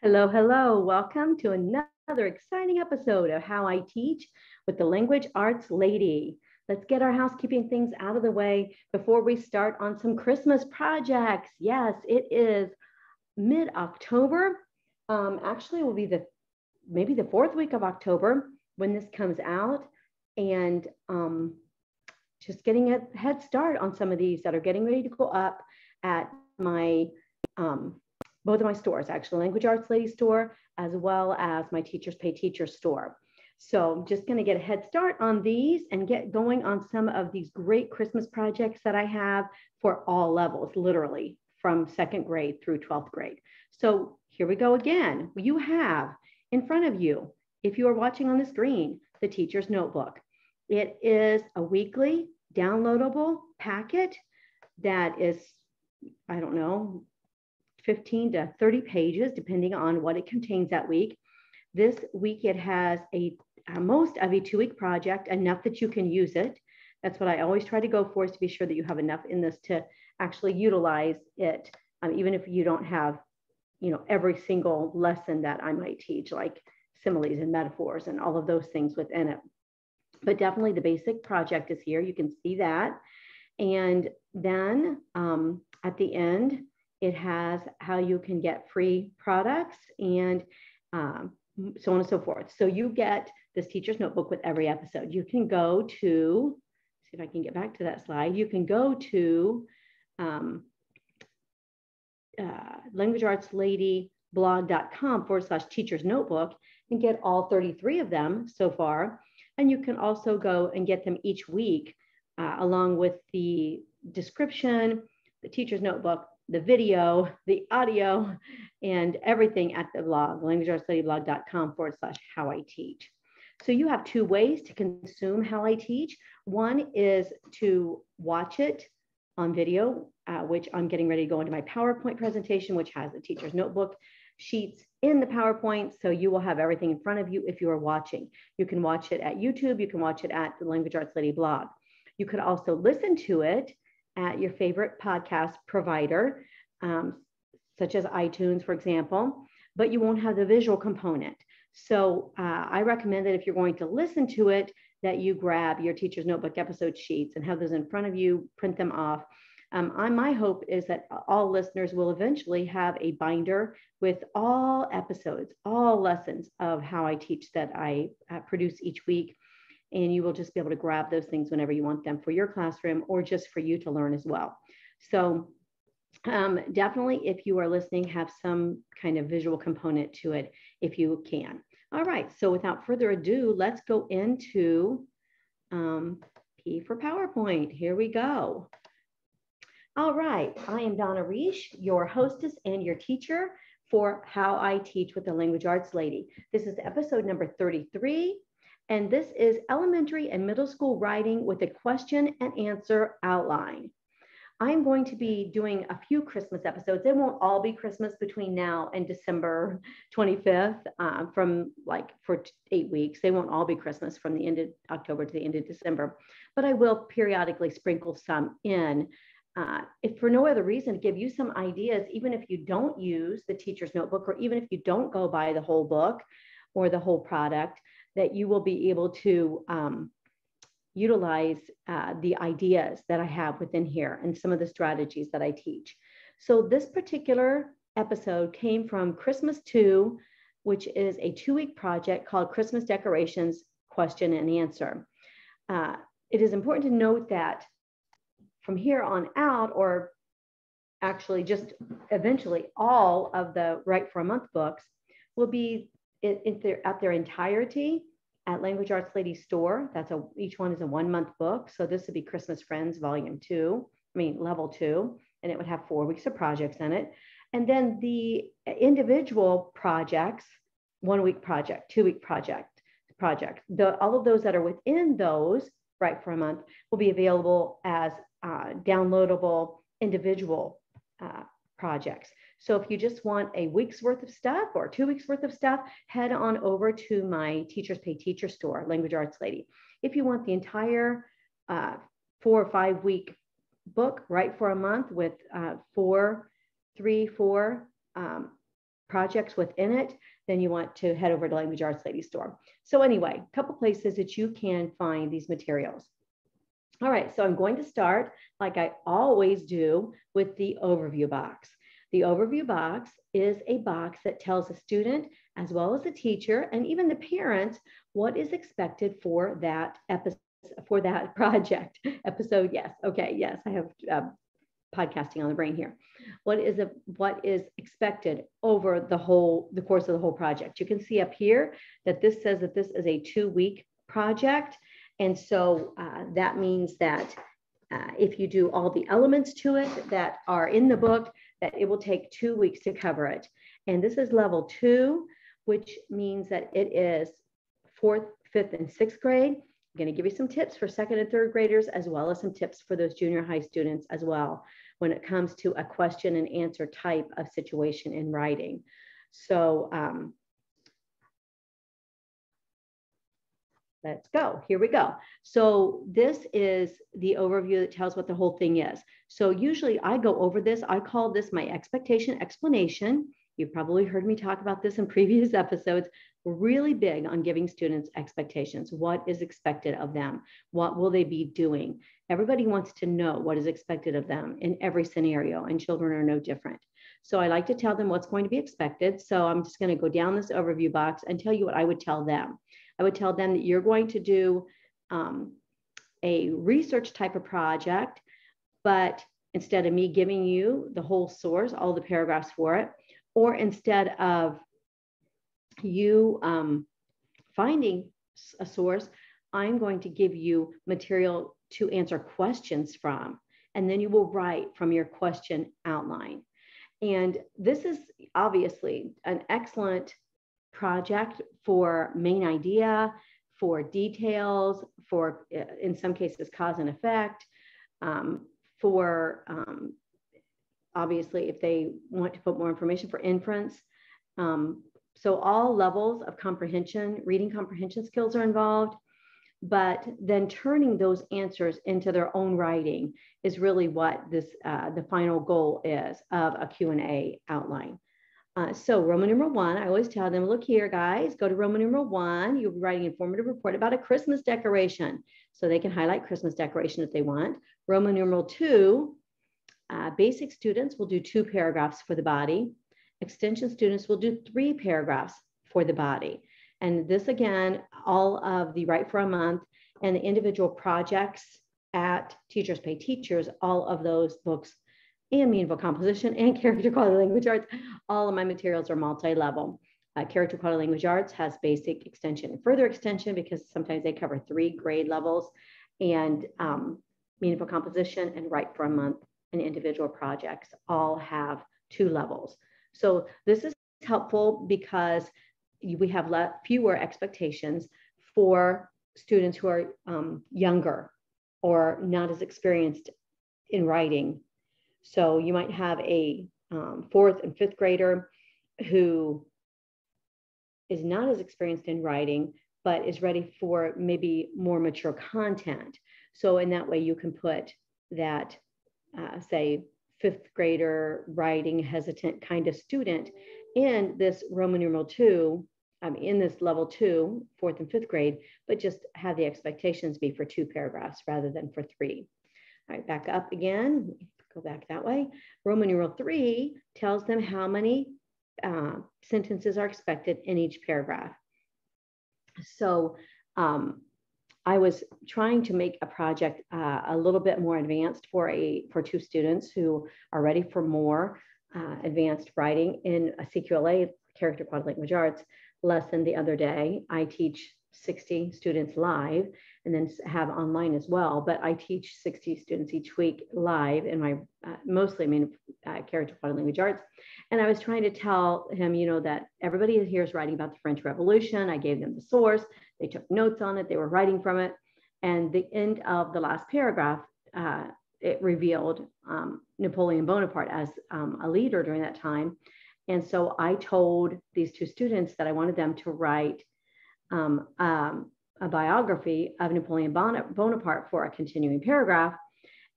Hello, hello. Welcome to another exciting episode of How I Teach with the Language Arts Lady. Let's get our housekeeping things out of the way before we start on some Christmas projects. Yes, it is mid October. Um, actually, it will be the maybe the fourth week of October when this comes out. And um, just getting a head start on some of these that are getting ready to go up at my um, both of my stores, actually, Language Arts Lady store, as well as my Teachers Pay Teachers store. So I'm just going to get a head start on these and get going on some of these great Christmas projects that I have for all levels, literally from second grade through 12th grade. So here we go again. You have in front of you, if you are watching on the screen, the teacher's notebook. It is a weekly downloadable packet that is, I don't know, 15 to 30 pages, depending on what it contains that week. This week, it has a, a most of a two week project, enough that you can use it. That's what I always try to go for is to be sure that you have enough in this to actually utilize it, um, even if you don't have, you know, every single lesson that I might teach, like similes and metaphors and all of those things within it. But definitely the basic project is here. You can see that. And then um, at the end, it has how you can get free products and um, so on and so forth. So you get this teacher's notebook with every episode. You can go to, see if I can get back to that slide. You can go to um, uh, languageartsladyblog.com forward slash teacher's notebook and get all 33 of them so far. And you can also go and get them each week uh, along with the description, the teacher's notebook, the video, the audio, and everything at the blog, languageartsladyblog.com forward slash how I teach. So you have two ways to consume how I teach. One is to watch it on video, uh, which I'm getting ready to go into my PowerPoint presentation, which has the teacher's notebook sheets in the PowerPoint. So you will have everything in front of you if you are watching. You can watch it at YouTube. You can watch it at the Language Arts Lady blog. You could also listen to it at your favorite podcast provider, um, such as iTunes, for example, but you won't have the visual component. So uh, I recommend that if you're going to listen to it, that you grab your teacher's notebook episode sheets and have those in front of you, print them off. Um, I, my hope is that all listeners will eventually have a binder with all episodes, all lessons of how I teach that I uh, produce each week and you will just be able to grab those things whenever you want them for your classroom or just for you to learn as well. So um, definitely, if you are listening, have some kind of visual component to it if you can. All right, so without further ado, let's go into um, P for PowerPoint. Here we go. All right, I am Donna Reish, your hostess and your teacher for How I Teach with the Language Arts Lady. This is episode number 33, and this is elementary and middle school writing with a question and answer outline. I'm going to be doing a few Christmas episodes. They won't all be Christmas between now and December 25th uh, from like for eight weeks. They won't all be Christmas from the end of October to the end of December, but I will periodically sprinkle some in. Uh, if for no other reason, to give you some ideas, even if you don't use the teacher's notebook, or even if you don't go buy the whole book or the whole product, that you will be able to um, utilize uh, the ideas that I have within here and some of the strategies that I teach. So this particular episode came from Christmas 2, which is a two-week project called Christmas Decorations Question and Answer. Uh, it is important to note that from here on out, or actually just eventually all of the Write for a Month books will be in, in their, at their entirety at Language Arts Lady store. That's a each one is a one month book. So this would be Christmas Friends Volume Two. I mean level two, and it would have four weeks of projects in it. And then the individual projects, one week project, two week project, project. The all of those that are within those, Write for a Month, will be available as uh, downloadable individual uh, projects. So if you just want a week's worth of stuff or two weeks worth of stuff, head on over to my Teachers Pay Teacher store, Language Arts Lady. If you want the entire uh, four or five week book, Write for a Month with uh, four, three, four um, projects within it, then you want to head over to Language Arts Lady Store. So anyway, a couple places that you can find these materials. All right, so I'm going to start, like I always do, with the overview box. The overview box is a box that tells a student, as well as the teacher, and even the parents, what is expected for that episode, for that project. Episode, yes. Okay, yes, I have uh, podcasting on the brain here. What is a, what is expected over the whole the course of the whole project? You can see up here that this says that this is a two week project, and so uh, that means that uh, if you do all the elements to it that are in the book, that it will take two weeks to cover it. And this is level two, which means that it is fourth, fifth, and sixth grade. I'm going to give you some tips for second and third graders, as well as some tips for those junior high students as well, when it comes to a question and answer type of situation in writing. So um, let's go. Here we go. So this is the overview that tells what the whole thing is. So usually I go over this. I call this my expectation explanation. You've probably heard me talk about this in previous episodes. Really big on giving students expectations. What is expected of them? What will they be doing? Everybody wants to know what is expected of them in every scenario, and children are no different. So I like to tell them what's going to be expected. So I'm just going to go down this overview box and tell you what I would tell them. I would tell them that you're going to do um, a research type of project, but instead of me giving you the whole source, all the paragraphs for it, or instead of you um, finding a source, I'm going to give you material to answer questions from, and then you will write from your question outline. And this is obviously an excellent project for main idea, for details, for uh, in some cases cause and effect, um, for um, obviously if they want to put more information for inference. Um, so all levels of comprehension, reading comprehension skills are involved, but then turning those answers into their own writing is really what this uh, the final goal is of a Q&A outline. Uh, so Roman numeral one, I always tell them, look here, guys, go to Roman numeral one. You'll be writing an informative report about a Christmas decoration. So they can highlight Christmas decoration if they want. Roman numeral two, uh, basic students will do two paragraphs for the body. Extension students will do three paragraphs for the body. And this again, all of the Write for a Month and the individual projects at Teachers Pay Teachers, all of those books and meaningful composition and character quality language arts. All of my materials are multi-level. Uh, character quality language arts has basic extension and further extension because sometimes they cover three grade levels and um, meaningful composition and write for a month and individual projects all have two levels. So this is helpful because we have fewer expectations for students who are um, younger or not as experienced in writing so you might have a um, fourth and fifth grader who is not as experienced in writing, but is ready for maybe more mature content. So in that way, you can put that, uh, say, fifth grader writing hesitant kind of student in this Roman numeral two, um, in this level two, fourth and fifth grade, but just have the expectations be for two paragraphs rather than for three. All right, back up again go back that way. Roman numeral three tells them how many uh, sentences are expected in each paragraph. So um, I was trying to make a project uh, a little bit more advanced for a for two students who are ready for more uh, advanced writing in a CQLA character quality language arts lesson the other day. I teach 60 students live and then have online as well. But I teach 60 students each week live in my uh, mostly I mean uh, character quality language arts. And I was trying to tell him, you know, that everybody here is writing about the French Revolution. I gave them the source. They took notes on it. They were writing from it. And the end of the last paragraph, uh, it revealed um, Napoleon Bonaparte as um, a leader during that time. And so I told these two students that I wanted them to write um, um, a biography of Napoleon Bonaparte for a continuing paragraph.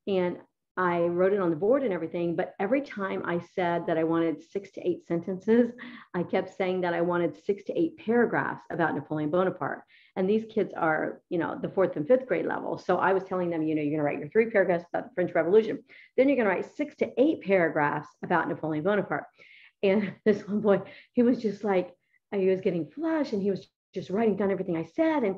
And I wrote it on the board and everything, but every time I said that I wanted six to eight sentences, I kept saying that I wanted six to eight paragraphs about Napoleon Bonaparte. And these kids are, you know, the fourth and fifth grade level. So I was telling them, you know, you're going to write your three paragraphs about the French Revolution. Then you're going to write six to eight paragraphs about Napoleon Bonaparte. And this one boy, he was just like, he was getting flushed and he was just writing down everything I said. And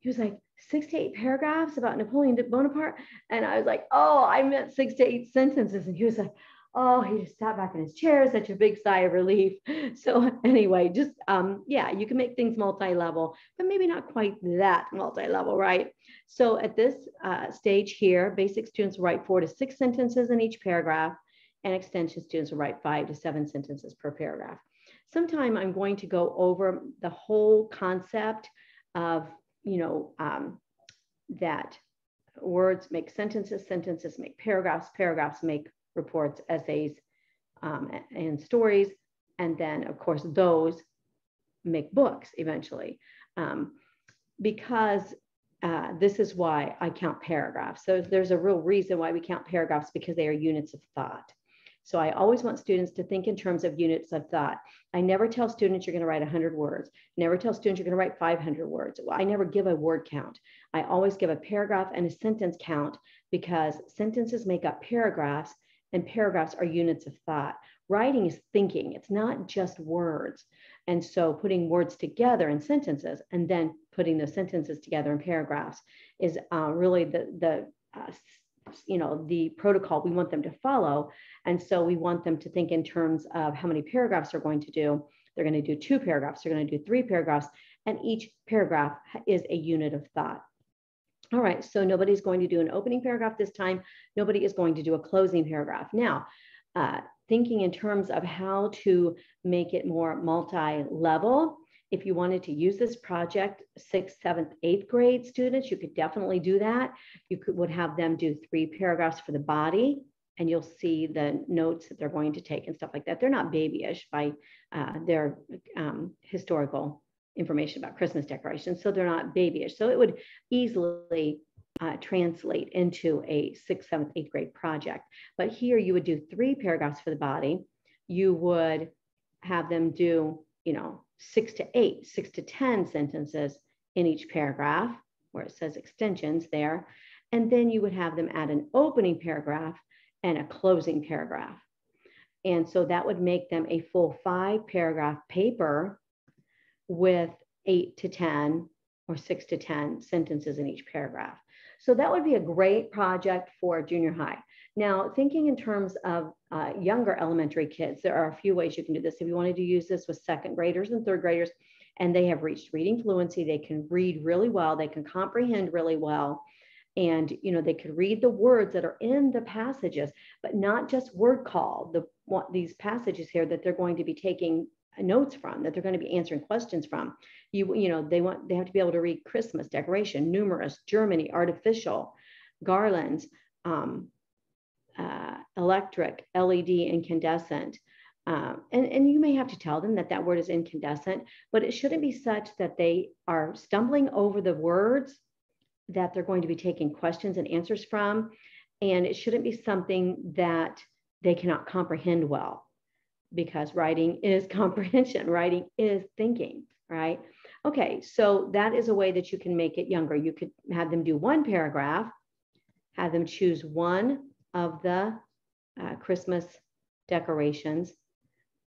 he was like, six to eight paragraphs about Napoleon Bonaparte. And I was like, oh, I meant six to eight sentences. And he was like, oh, he just sat back in his chair, such a big sigh of relief. So anyway, just um, yeah, you can make things multi-level, but maybe not quite that multi-level, right? So at this uh, stage here, basic students write four to six sentences in each paragraph, and extension students will write five to seven sentences per paragraph. Sometime I'm going to go over the whole concept of you know, um, that words make sentences, sentences make paragraphs, paragraphs make reports, essays, um, and stories. And then, of course, those make books eventually. Um, because uh, this is why I count paragraphs. So there's a real reason why we count paragraphs because they are units of thought. So I always want students to think in terms of units of thought. I never tell students you're going to write 100 words. Never tell students you're going to write 500 words. I never give a word count. I always give a paragraph and a sentence count because sentences make up paragraphs and paragraphs are units of thought. Writing is thinking, it's not just words. And so putting words together in sentences and then putting those sentences together in paragraphs is uh, really the, the uh, you know the protocol we want them to follow. And so we want them to think in terms of how many paragraphs they're going to do. They're going to do two paragraphs they're going to do three paragraphs and each paragraph is a unit of thought. All right so nobody's going to do an opening paragraph this time. Nobody is going to do a closing paragraph. Now uh, thinking in terms of how to make it more multi-level if you wanted to use this project, sixth, seventh, eighth grade students, you could definitely do that. You could would have them do three paragraphs for the body, and you'll see the notes that they're going to take and stuff like that. They're not babyish by uh, their um, historical information about Christmas decorations, so they're not babyish. So it would easily uh, translate into a sixth, seventh, eighth grade project. But here you would do three paragraphs for the body. You would have them do, you know, six to eight, six to 10 sentences in each paragraph where it says extensions there. And then you would have them add an opening paragraph and a closing paragraph. And so that would make them a full five paragraph paper with eight to 10 or six to 10 sentences in each paragraph. So that would be a great project for junior high. Now, thinking in terms of uh, younger elementary kids, there are a few ways you can do this. If you wanted to use this with second graders and third graders, and they have reached reading fluency, they can read really well, they can comprehend really well, and you know they could read the words that are in the passages, but not just word call. The what these passages here that they're going to be taking notes from, that they're going to be answering questions from. You you know they want they have to be able to read Christmas decoration, numerous, Germany, artificial, garlands. Um, uh, electric, LED, incandescent. Um, and, and you may have to tell them that that word is incandescent, but it shouldn't be such that they are stumbling over the words that they're going to be taking questions and answers from. And it shouldn't be something that they cannot comprehend well because writing is comprehension, writing is thinking, right? Okay, so that is a way that you can make it younger. You could have them do one paragraph, have them choose one of the uh, Christmas decorations.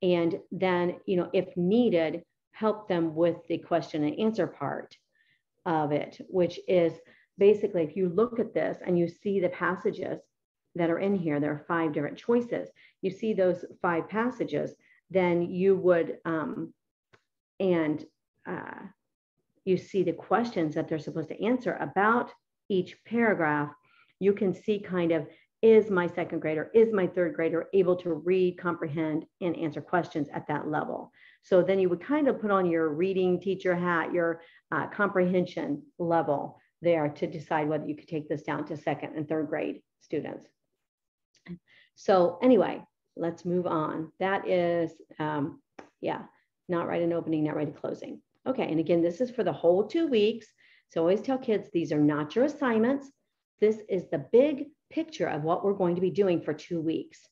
And then, you know, if needed, help them with the question and answer part of it, which is basically if you look at this and you see the passages that are in here, there are five different choices. You see those five passages, then you would, um, and uh, you see the questions that they're supposed to answer about each paragraph. You can see kind of is my second grader, is my third grader able to read, comprehend, and answer questions at that level? So then you would kind of put on your reading teacher hat, your uh, comprehension level there to decide whether you could take this down to second and third grade students. So anyway, let's move on. That is, um, yeah, not write an opening, not write a closing. Okay, and again, this is for the whole two weeks. So always tell kids these are not your assignments. This is the big picture of what we're going to be doing for two weeks.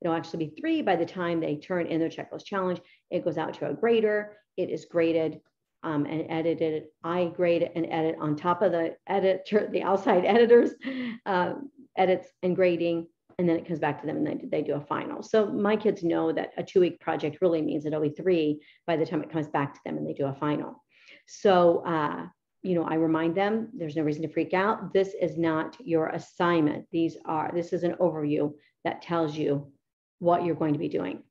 It'll actually be three by the time they turn in their checklist challenge. It goes out to a grader. It is graded um, and edited. I grade and edit on top of the editor, the outside editors, uh, edits and grading, and then it comes back to them and they, do a final. So my kids know that a two week project really means it'll be three by the time it comes back to them and they do a final. So, uh, you know, I remind them there's no reason to freak out. This is not your assignment. These are, this is an overview that tells you what you're going to be doing.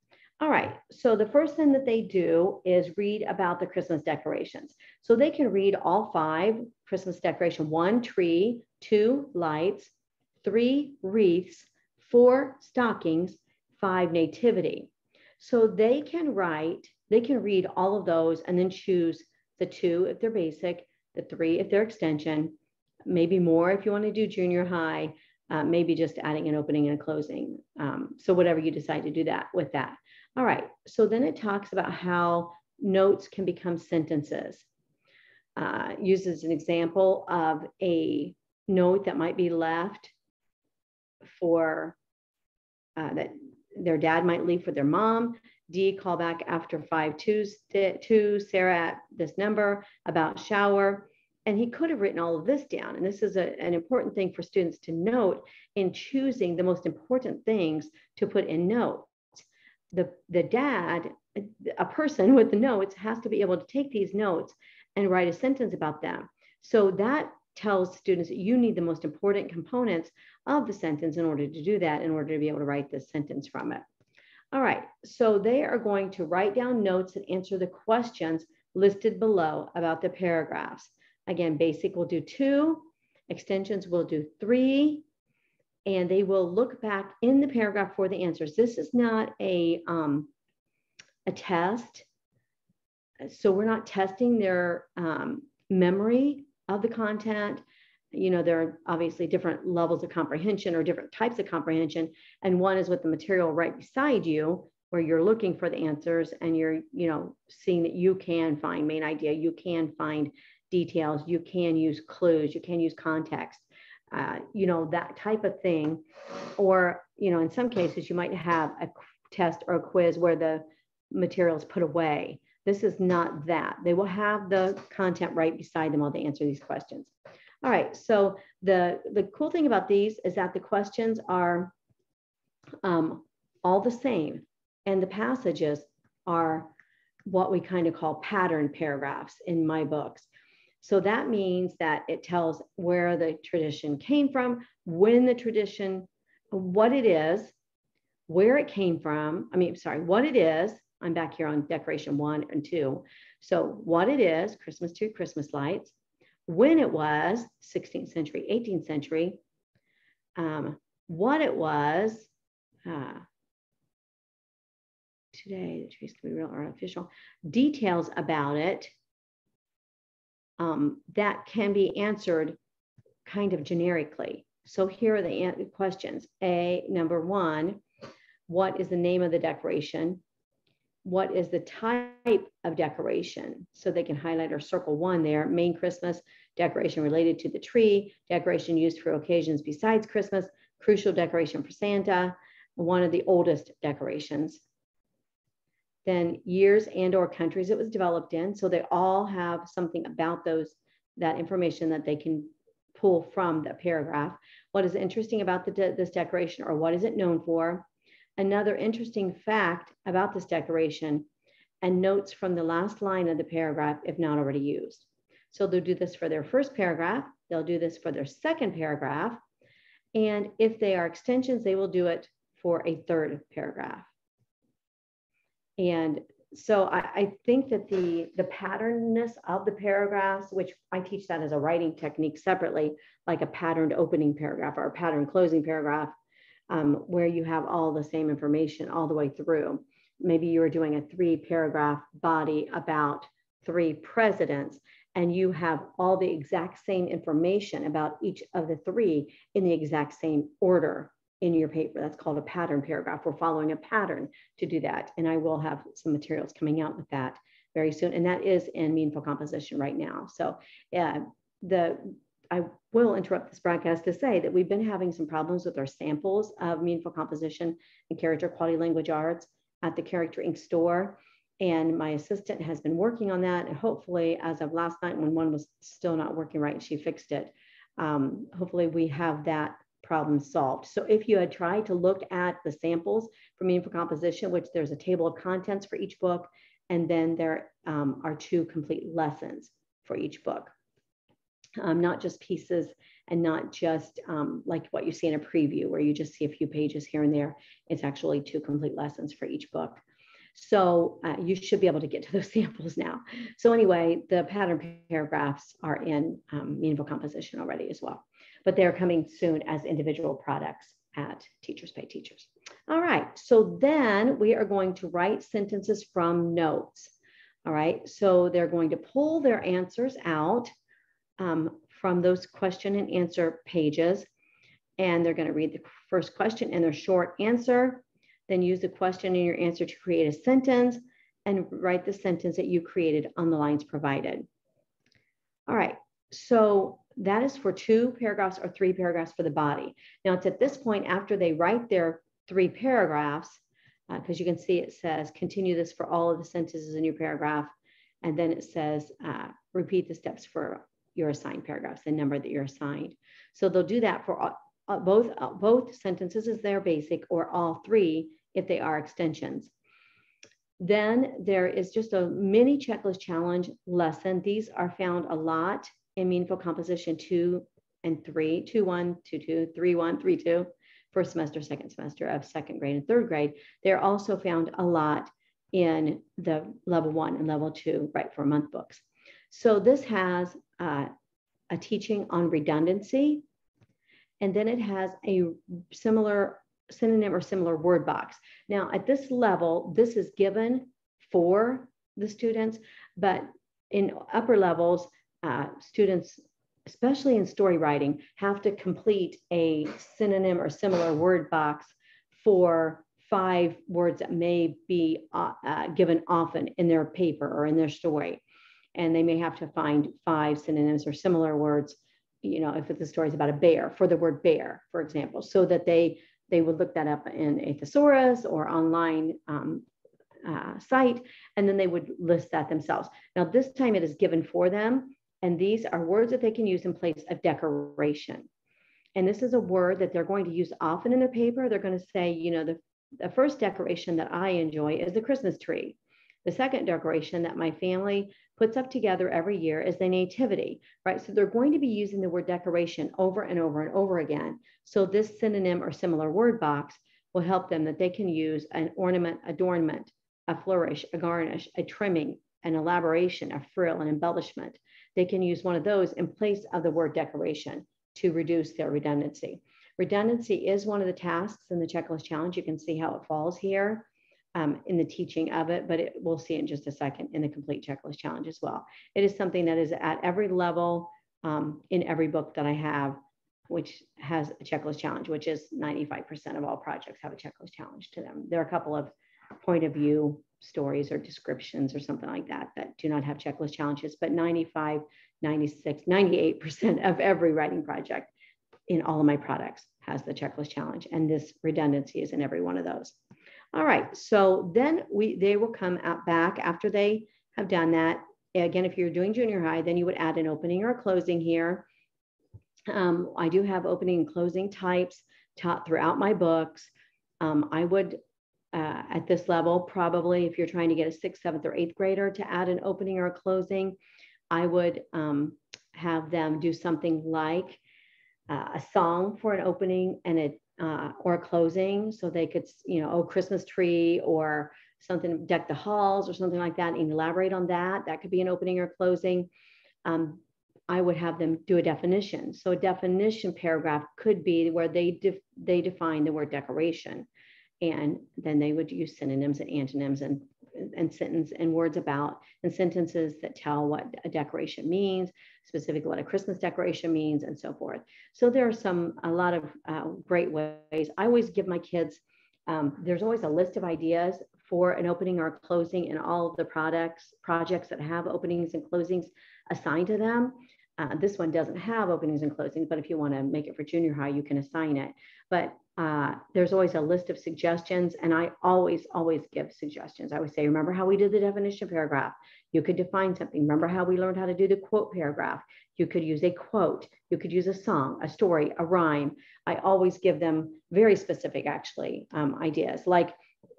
All right, so the first thing that they do is read about the Christmas decorations. So they can read all five Christmas decoration, one tree, two lights, three wreaths, four stockings, five nativity. So they can write, they can read all of those and then choose the two if they're basic, the three if they're extension, maybe more if you want to do junior high, uh, maybe just adding an opening and a closing. Um, so whatever you decide to do that with that. All right, so then it talks about how notes can become sentences. Uh, uses an example of a note that might be left for uh, that their dad might leave for their mom. D, call back after 5 Tuesday, 2, Sarah at this number about shower. And he could have written all of this down. And this is a, an important thing for students to note in choosing the most important things to put in notes. The, the dad, a person with the notes, has to be able to take these notes and write a sentence about them. So that tells students that you need the most important components of the sentence in order to do that, in order to be able to write this sentence from it. All right, so they are going to write down notes and answer the questions listed below about the paragraphs. Again, basic will do two, extensions will do three, and they will look back in the paragraph for the answers. This is not a, um, a test. So we're not testing their um, memory of the content. You know, there are obviously different levels of comprehension or different types of comprehension. And one is with the material right beside you, where you're looking for the answers and you're, you know, seeing that you can find main idea, you can find details, you can use clues, you can use context, uh, you know, that type of thing. Or, you know, in some cases, you might have a test or a quiz where the material is put away this is not that. They will have the content right beside them while they answer these questions. All right, so the, the cool thing about these is that the questions are um, all the same and the passages are what we kind of call pattern paragraphs in my books. So that means that it tells where the tradition came from, when the tradition, what it is, where it came from. I mean, sorry, what it is, I'm back here on decoration one and two. So what it is, Christmas tree, Christmas lights, when it was, 16th century, 18th century, um, what it was, uh, today, the trees can be real or artificial, details about it um, that can be answered kind of generically. So here are the questions. A, number one, what is the name of the decoration? What is the type of decoration. So they can highlight or circle one there, main Christmas, decoration related to the tree, decoration used for occasions besides Christmas, crucial decoration for Santa, one of the oldest decorations. Then years and or countries it was developed in. So they all have something about those, that information that they can pull from the paragraph. What is interesting about the de this decoration or what is it known for? Another interesting fact about this decoration and notes from the last line of the paragraph if not already used. So they'll do this for their first paragraph, they'll do this for their second paragraph, and if they are extensions, they will do it for a third paragraph. And so I, I, think that the the patternness of the paragraphs, which I teach that as a writing technique separately, like a patterned opening paragraph or a patterned closing paragraph, um, where you have all the same information all the way through. Maybe you are doing a three paragraph body about three presidents and you have all the exact same information about each of the three in the exact same order in your paper. That's called a pattern paragraph. We're following a pattern to do that. And I will have some materials coming out with that very soon. And that is in meaningful composition right now. So yeah, the I will interrupt this broadcast to say that we've been having some problems with our samples of meaningful composition and character quality language arts at the Character Ink store. And my assistant has been working on that. And hopefully, as of last night, when one was still not working right, she fixed it. Um, hopefully, we have that problem solved. So if you had tried to look at the samples for meaningful composition, which there's a table of contents for each book, and then there um, are two complete lessons for each book. Um, not just pieces and not just um, like what you see in a preview where you just see a few pages here and there. It's actually two complete lessons for each book. So uh, you should be able to get to those samples now. So anyway, the pattern paragraphs are in um, meaningful composition already as well, but they're coming soon as individual products at Teachers Pay Teachers. All right, so then we are going to write sentences from notes. All right, so they're going to pull their answers out um, from those question and answer pages, and they're going to read the first question and their short answer, then use the question and your answer to create a sentence and write the sentence that you created on the lines provided. All right, so that is for two paragraphs or three paragraphs for the body. Now it's at this point after they write their three paragraphs, because uh, you can see it says continue this for all of the sentences in your paragraph. And then it says uh, repeat the steps for your assigned paragraphs, the number that you're assigned. So they'll do that for uh, both, uh, both sentences as their basic or all three if they are extensions. Then there is just a mini checklist challenge lesson. These are found a lot in meaningful composition two and three, two, one, two, two, three, one, three, two, first semester, second semester of second grade and third grade. They're also found a lot in the level one and level two, Write for month books. So this has uh, a teaching on redundancy, and then it has a similar synonym or similar word box. Now, at this level, this is given for the students, but in upper levels, uh, students, especially in story writing, have to complete a synonym or similar word box for five words that may be uh, uh, given often in their paper or in their story. And they may have to find five synonyms or similar words, you know, if the story is about a bear, for the word bear, for example, so that they they would look that up in a thesaurus or online um, uh, site, and then they would list that themselves. Now, this time it is given for them, and these are words that they can use in place of decoration. And this is a word that they're going to use often in their paper. They're going to say, you know, the, the first decoration that I enjoy is the Christmas tree. The second decoration that my family puts up together every year is the nativity, right? So they're going to be using the word decoration over and over and over again. So this synonym or similar word box will help them that they can use an ornament, adornment, a flourish, a garnish, a trimming, an elaboration, a frill, an embellishment. They can use one of those in place of the word decoration to reduce their redundancy. Redundancy is one of the tasks in the checklist challenge. You can see how it falls here um, in the teaching of it, but it, we'll see in just a second in the complete checklist challenge as well. It is something that is at every level um, in every book that I have, which has a checklist challenge, which is 95% of all projects have a checklist challenge to them. There are a couple of point of view stories or descriptions or something like that that do not have checklist challenges, but 95, 96, 98% of every writing project in all of my products has the checklist challenge. And this redundancy is in every one of those. All right, so then we they will come out back after they have done that. Again, if you're doing junior high, then you would add an opening or a closing here. Um, I do have opening and closing types taught throughout my books. Um, I would, uh, at this level, probably if you're trying to get a sixth, seventh, or eighth grader to add an opening or a closing, I would um, have them do something like uh, a song for an opening and a uh, or closing so they could you know oh christmas tree or something deck the halls or something like that and elaborate on that that could be an opening or closing. Um, i would have them do a definition. So a definition paragraph could be where they def- they define the word decoration and then they would use synonyms and antonyms and and sentence and words about and sentences that tell what a decoration means, specifically what a Christmas decoration means, and so forth. So there are some a lot of uh, great ways. I always give my kids. Um, there's always a list of ideas for an opening or closing in all of the products projects that have openings and closings assigned to them. Uh, this one doesn't have openings and closings, but if you want to make it for junior high, you can assign it. But uh, there's always a list of suggestions, and I always, always give suggestions. I would say, remember how we did the definition paragraph? You could define something. Remember how we learned how to do the quote paragraph? You could use a quote. You could use a song, a story, a rhyme. I always give them very specific, actually, um, ideas. Like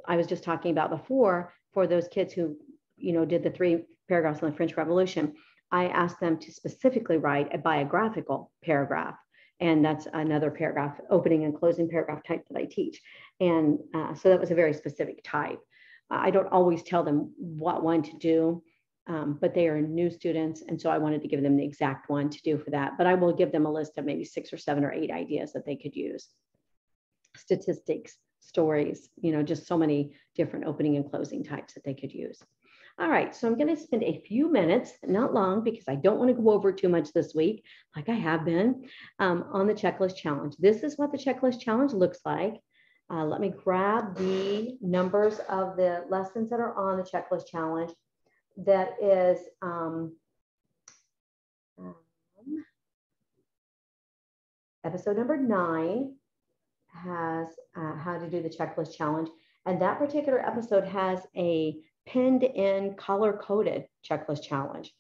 I was just talking about before, for those kids who, you know, did the three paragraphs on the French Revolution, I asked them to specifically write a biographical paragraph. And that's another paragraph, opening and closing paragraph type that I teach. And uh, so that was a very specific type. I don't always tell them what one to do, um, but they are new students. And so I wanted to give them the exact one to do for that. But I will give them a list of maybe six or seven or eight ideas that they could use. Statistics, stories, you know, just so many different opening and closing types that they could use. All right, so I'm going to spend a few minutes, not long, because I don't want to go over too much this week, like I have been, um, on the checklist challenge. This is what the checklist challenge looks like. Uh, let me grab the numbers of the lessons that are on the checklist challenge. That is um, um, episode number nine has uh, how to do the checklist challenge. And that particular episode has a pinned in color coded checklist challenge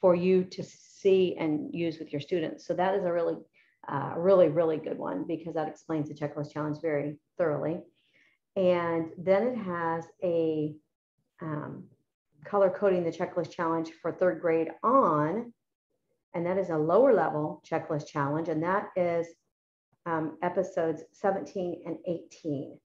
for you to see and use with your students. So that is a really, uh, really, really good one because that explains the checklist challenge very thoroughly. And then it has a um, color coding the checklist challenge for third grade on, and that is a lower level checklist challenge, and that is um, episodes 17 and 18.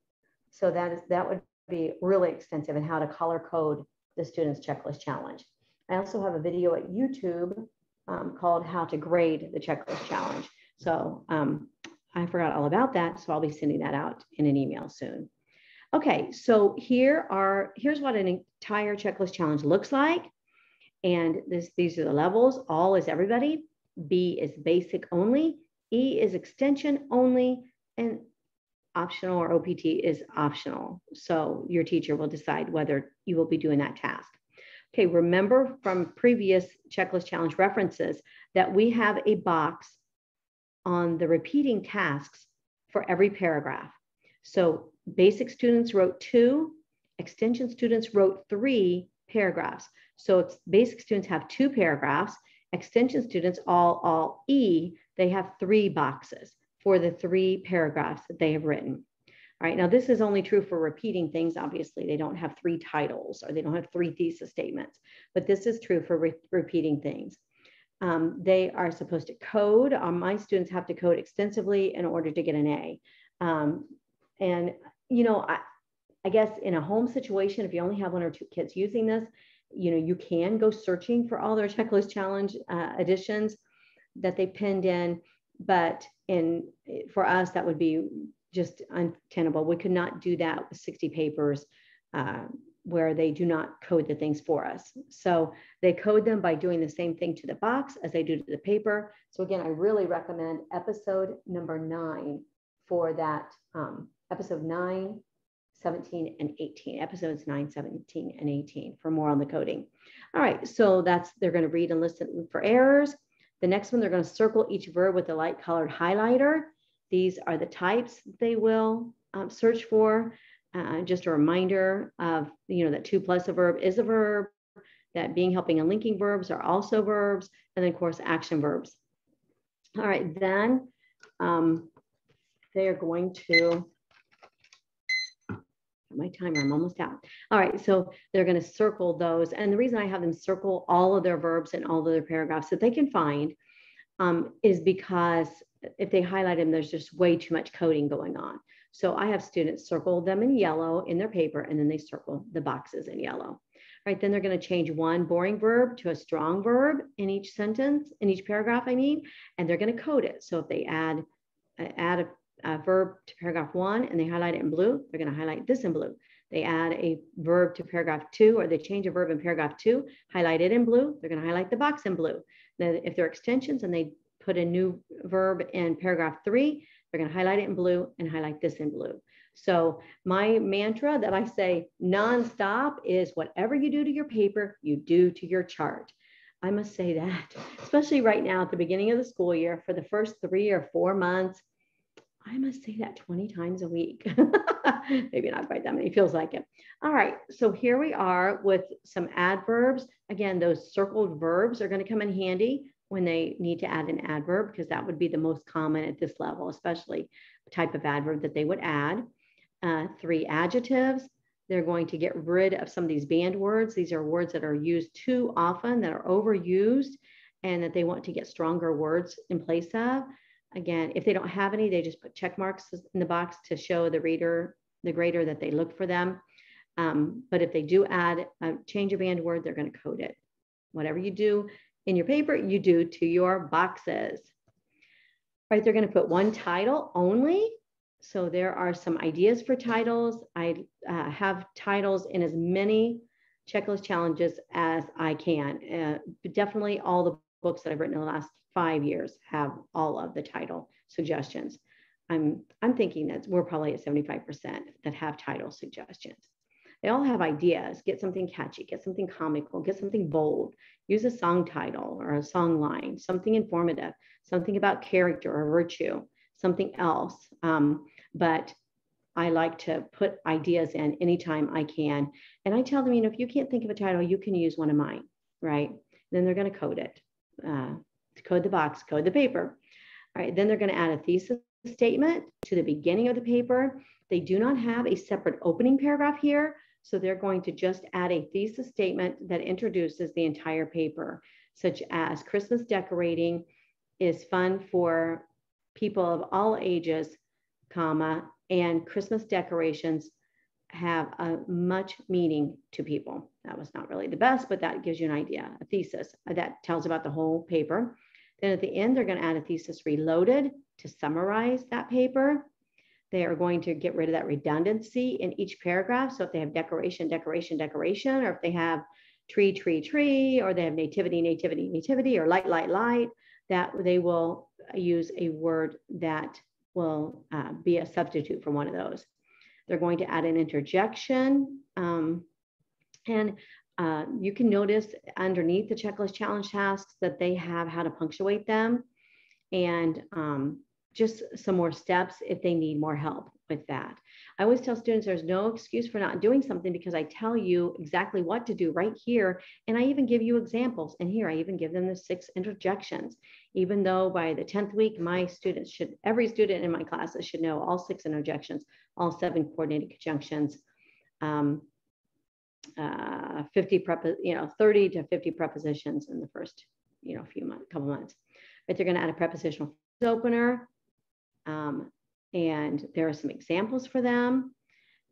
So that is that would be really extensive in how to color code the students checklist challenge. I also have a video at YouTube um, called how to grade the checklist challenge. So um, I forgot all about that. So I'll be sending that out in an email soon. Okay, so here are, here's what an entire checklist challenge looks like. And this, these are the levels. All is everybody. B is basic only. E is extension only. And optional or OPT is optional. So your teacher will decide whether you will be doing that task. Okay, remember from previous checklist challenge references that we have a box on the repeating tasks for every paragraph. So basic students wrote two, extension students wrote three paragraphs. So basic students have two paragraphs, extension students all, all E, they have three boxes for the three paragraphs that they have written. All right, now this is only true for repeating things. Obviously, they don't have three titles or they don't have three thesis statements, but this is true for re repeating things. Um, they are supposed to code. Um, my students have to code extensively in order to get an A. Um, and, you know, I, I guess in a home situation, if you only have one or two kids using this, you know, you can go searching for all their checklist challenge uh, additions that they pinned in but in for us that would be just untenable. We could not do that with 60 papers uh, where they do not code the things for us. So they code them by doing the same thing to the box as they do to the paper. So again, I really recommend episode number nine for that um, episode nine, 17 and 18 episodes 9 17 and 18 for more on the coding all right so that's they're going to read and listen for errors the next one, they're going to circle each verb with a light colored highlighter. These are the types they will um, search for. Uh, just a reminder of, you know, that to plus a verb is a verb, that being, helping, and linking verbs are also verbs, and then, of course, action verbs. All right, then um, they are going to, my timer, I'm almost out. All right, so they're going to circle those. And the reason I have them circle all of their verbs and all of their paragraphs that they can find um, is because if they highlight them, there's just way too much coding going on. So I have students circle them in yellow in their paper, and then they circle the boxes in yellow. All right, then they're going to change one boring verb to a strong verb in each sentence, in each paragraph, I mean, and they're going to code it. So if they add, uh, add a a verb to paragraph one and they highlight it in blue, they're going to highlight this in blue. They add a verb to paragraph two, or they change a verb in paragraph two, highlight it in blue, they're going to highlight the box in blue. Now, if they're extensions and they put a new verb in paragraph three, they're going to highlight it in blue and highlight this in blue. So my mantra that I say nonstop is whatever you do to your paper, you do to your chart. I must say that, especially right now at the beginning of the school year, for the first three or four months, I must say that 20 times a week. Maybe not quite that many, feels like it. All right, so here we are with some adverbs. Again, those circled verbs are going to come in handy when they need to add an adverb because that would be the most common at this level, especially type of adverb that they would add. Uh, three adjectives. They're going to get rid of some of these banned words. These are words that are used too often, that are overused, and that they want to get stronger words in place of. Again, if they don't have any, they just put check marks in the box to show the reader, the grader that they look for them. Um, but if they do add a change a band word, they're going to code it. Whatever you do in your paper, you do to your boxes. Right, they're going to put one title only. So there are some ideas for titles. I uh, have titles in as many checklist challenges as I can. Uh, definitely all the books that I've written in the last five years have all of the title suggestions. I'm, I'm thinking that we're probably at 75% that have title suggestions. They all have ideas. Get something catchy, get something comical, get something bold, use a song title or a song line, something informative, something about character or virtue, something else. Um, but I like to put ideas in anytime I can. And I tell them, you know, if you can't think of a title, you can use one of mine, right? Then they're going to code it. Uh, code the box, code the paper. All right, then they're going to add a thesis statement to the beginning of the paper. They do not have a separate opening paragraph here, so they're going to just add a thesis statement that introduces the entire paper, such as Christmas decorating is fun for people of all ages, comma, and Christmas decorations have a much meaning to people. That was not really the best, but that gives you an idea, a thesis that tells about the whole paper. Then at the end, they're going to add a thesis reloaded to summarize that paper. They are going to get rid of that redundancy in each paragraph. So if they have decoration, decoration, decoration, or if they have tree, tree, tree, or they have nativity, nativity, nativity, or light, light, light, that they will use a word that will uh, be a substitute for one of those. They're going to add an interjection. Um, and uh, you can notice underneath the checklist challenge tasks that they have how to punctuate them and um, just some more steps if they need more help with that. I always tell students there's no excuse for not doing something because I tell you exactly what to do right here. And I even give you examples. And here I even give them the six interjections, even though by the 10th week, my students should, every student in my classes should know all six interjections, all seven coordinated conjunctions. Um, uh, 50 prep, you know, 30 to 50 prepositions in the first, you know, few months, couple months. But they're going to add a prepositional opener, um, and there are some examples for them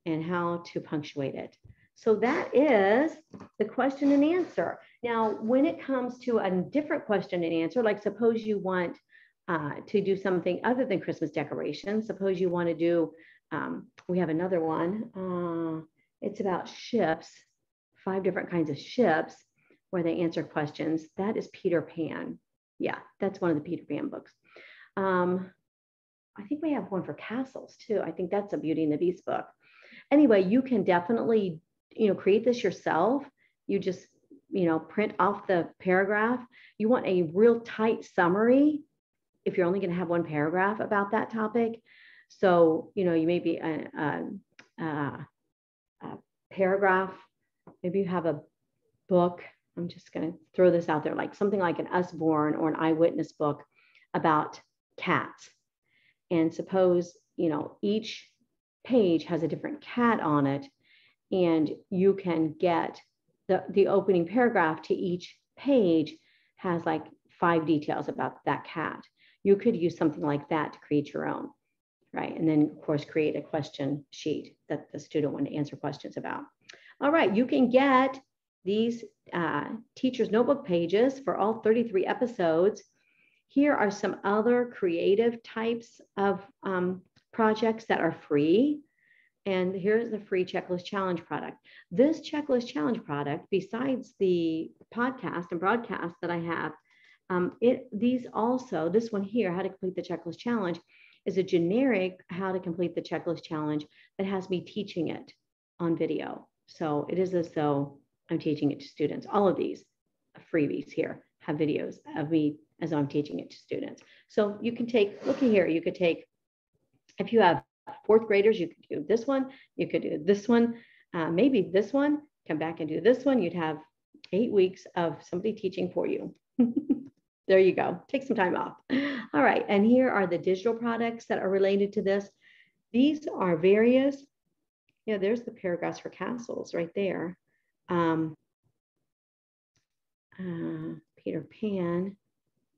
and how to punctuate it. So that is the question and answer. Now, when it comes to a different question and answer, like suppose you want uh, to do something other than Christmas decorations, suppose you want to do, um, we have another one. Uh, it's about ships, five different kinds of ships where they answer questions. That is Peter Pan. Yeah, that's one of the Peter Pan books. Um, I think we have one for castles too. I think that's a Beauty and the Beast book. Anyway, you can definitely, you know, create this yourself. You just, you know, print off the paragraph. You want a real tight summary if you're only going to have one paragraph about that topic. So, you know, you may be a, a, a uh, paragraph. Maybe you have a book. I'm just going to throw this out there, like something like an Usborne or an eyewitness book about cats. And suppose, you know, each page has a different cat on it, and you can get the, the opening paragraph to each page has like five details about that cat. You could use something like that to create your own right? And then of course, create a question sheet that the student want to answer questions about. All right, you can get these uh, teacher's notebook pages for all 33 episodes. Here are some other creative types of um, projects that are free. And here's the free checklist challenge product. This checklist challenge product, besides the podcast and broadcast that I have, um, it these also, this one here, how to complete the checklist challenge, is a generic how to complete the checklist challenge that has me teaching it on video. So it is as though I'm teaching it to students. All of these freebies here, have videos of me as I'm teaching it to students. So you can take, looking here, you could take, if you have fourth graders, you could do this one, you could do this one, uh, maybe this one, come back and do this one. You'd have eight weeks of somebody teaching for you. there you go. Take some time off. All right. And here are the digital products that are related to this. These are various, yeah, there's the paragraphs for castles right there. Um, uh, Peter Pan,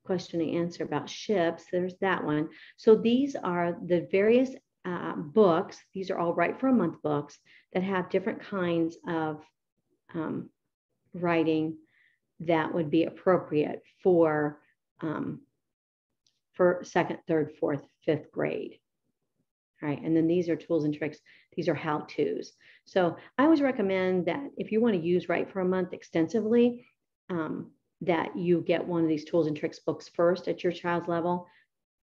question and answer about ships. There's that one. So these are the various uh, books. These are all Write for a Month books that have different kinds of um, writing that would be appropriate for um, for second, third, fourth, fifth grade. All right, and then these are tools and tricks. These are how-tos. So I always recommend that if you want to use Write for a Month extensively, um, that you get one of these tools and tricks books first at your child's level.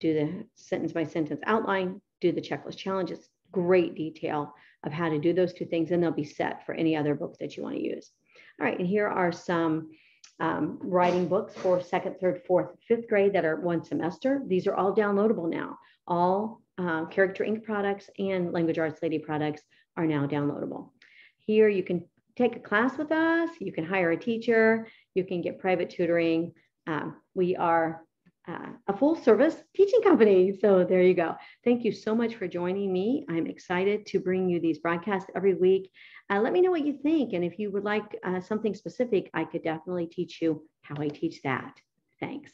Do the sentence by sentence outline, do the checklist challenges, great detail of how to do those two things, and they'll be set for any other books that you want to use. All right, and here are some um, writing books for second, third, fourth, fifth grade that are one semester. These are all downloadable now. All uh, Character Ink products and Language Arts Lady products are now downloadable. Here you can take a class with us, you can hire a teacher, you can get private tutoring. Um, we are uh, a full service teaching company. So there you go. Thank you so much for joining me. I'm excited to bring you these broadcasts every week. Uh, let me know what you think. And if you would like uh, something specific, I could definitely teach you how I teach that. Thanks.